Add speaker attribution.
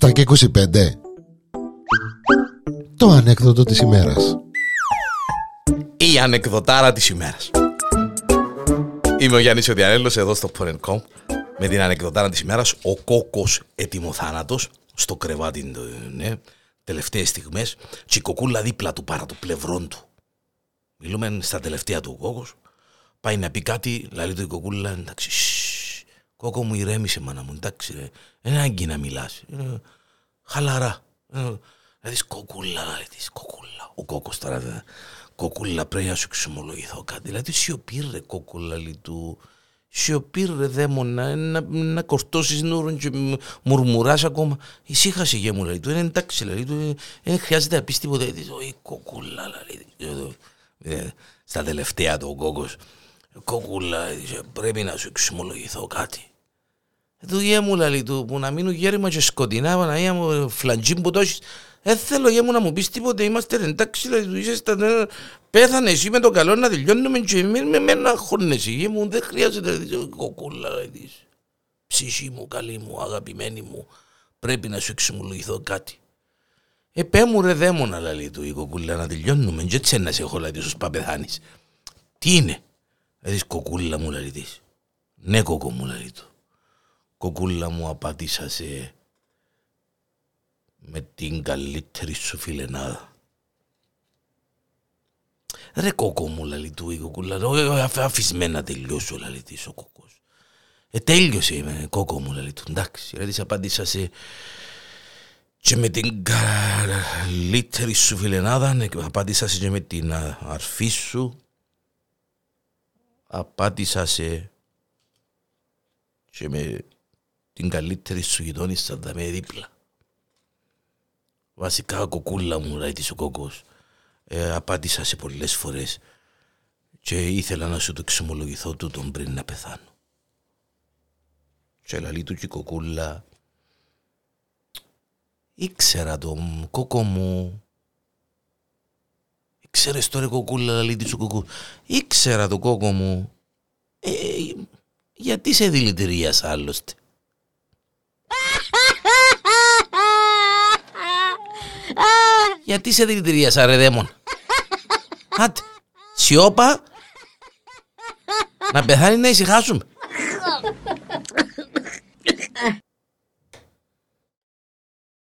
Speaker 1: 7 και 25 Το ανέκδοτο της ημέρας.
Speaker 2: Η ανεκδοτάρα της ημέρας. Είμαι ο Γιάννης Οδιανέλος εδώ στο Porn.com με την ανεκδοτάρα της ημέρας ο κόκκος έτοιμοθάνατος στο κρεβάτι ναι, τελευταίες στιγμές. Και η κοκούλα δίπλα του παρά το πλευρό του. Μιλούμε στα τελευταία του ο κόκκος πάει να πει κάτι, λέει του η κοκούλα εντάξει Κόκο μου ηρέμησε μάνα μου, εντάξει ρε. Δεν είναι άγκη να μιλάς. Ε, χαλαρά. Ε, να δεις κοκούλα, να δεις κοκούλα. Ο κόκκος τώρα, δε, κοκούλα πρέπει να σου εξομολογηθώ κάτι. Δηλαδή σιωπή ρε κοκούλα λέει του. Σιωπή ρε δαίμονα, να, να κορτώσεις νουρούν και μουρμουράς ακόμα. Ησύχασε γε μου λέει του, είναι εντάξει λέει του, δεν χρειάζεται να πεις τίποτα. Όχι κοκούλα λέει. Ε, στα τελευταία του ο κόκκος. Κοκούλα, πρέπει να σου εξομολογηθώ κάτι. Δουλειά μου λέει του που να μείνουν γέρημα και σκοτεινά, Παναγία μου, φλαντζί που το έχεις. Δεν θέλω για μου να μου πεις τίποτε, είμαστε εντάξει, λέει του, είσαι στα... Πέθανε εσύ με το καλό να τελειώνουμε και μην με μένα χώνεσαι, γε μου, δεν χρειάζεται, λέει, κοκούλα, λέει, ψυχή μου, καλή μου, αγαπημένη μου, πρέπει να σου εξομολογηθώ κάτι. Ε, πέ μου ρε δαίμονα, λέει του, η κοκούλα, να τελειώνουμε και έτσι να σε έχω, λέει, σου παπεθάνεις. Τι είναι, δηλαδή, κοκούλα μου, λέει της. Ναι, κοκό μου, λέει του κοκούλα μου απάντησα σε με την καλύτερη σου φιλενάδα. Ρε κόκο μου λαλή του η κοκούλα, αφισμένα τελειώσω λαλή της ο κόκος. Ε τέλειωσε είμαι κόκο μου λαλή του, εντάξει, ρε της απάντησα σε και με την καλύτερη σου φιλενάδα, ναι, απάντησα σε και με την αρφή σου, απάντησα σε και με την καλύτερη σου γειτόνισσα θα με δίπλα. Βασικά κοκούλα μου, λέει της ο κόκκος. Ε, απάντησα σε πολλές φορές και ήθελα να σου το εξομολογηθώ τούτον πριν να πεθάνω. Και λαλή του και η κοκούλα ήξερα τον κόκκο μου Ήξερες τώρα κοκούλα λαλή της ο κόκκο Ήξερα το κόκκο μου ε, γιατί σε δηλητηρίασα άλλωστε; Γιατί σε δηλητηρίασα ρε δαίμον; Άντε, σιώπα, να πεθάνει να ησυχάσουμε.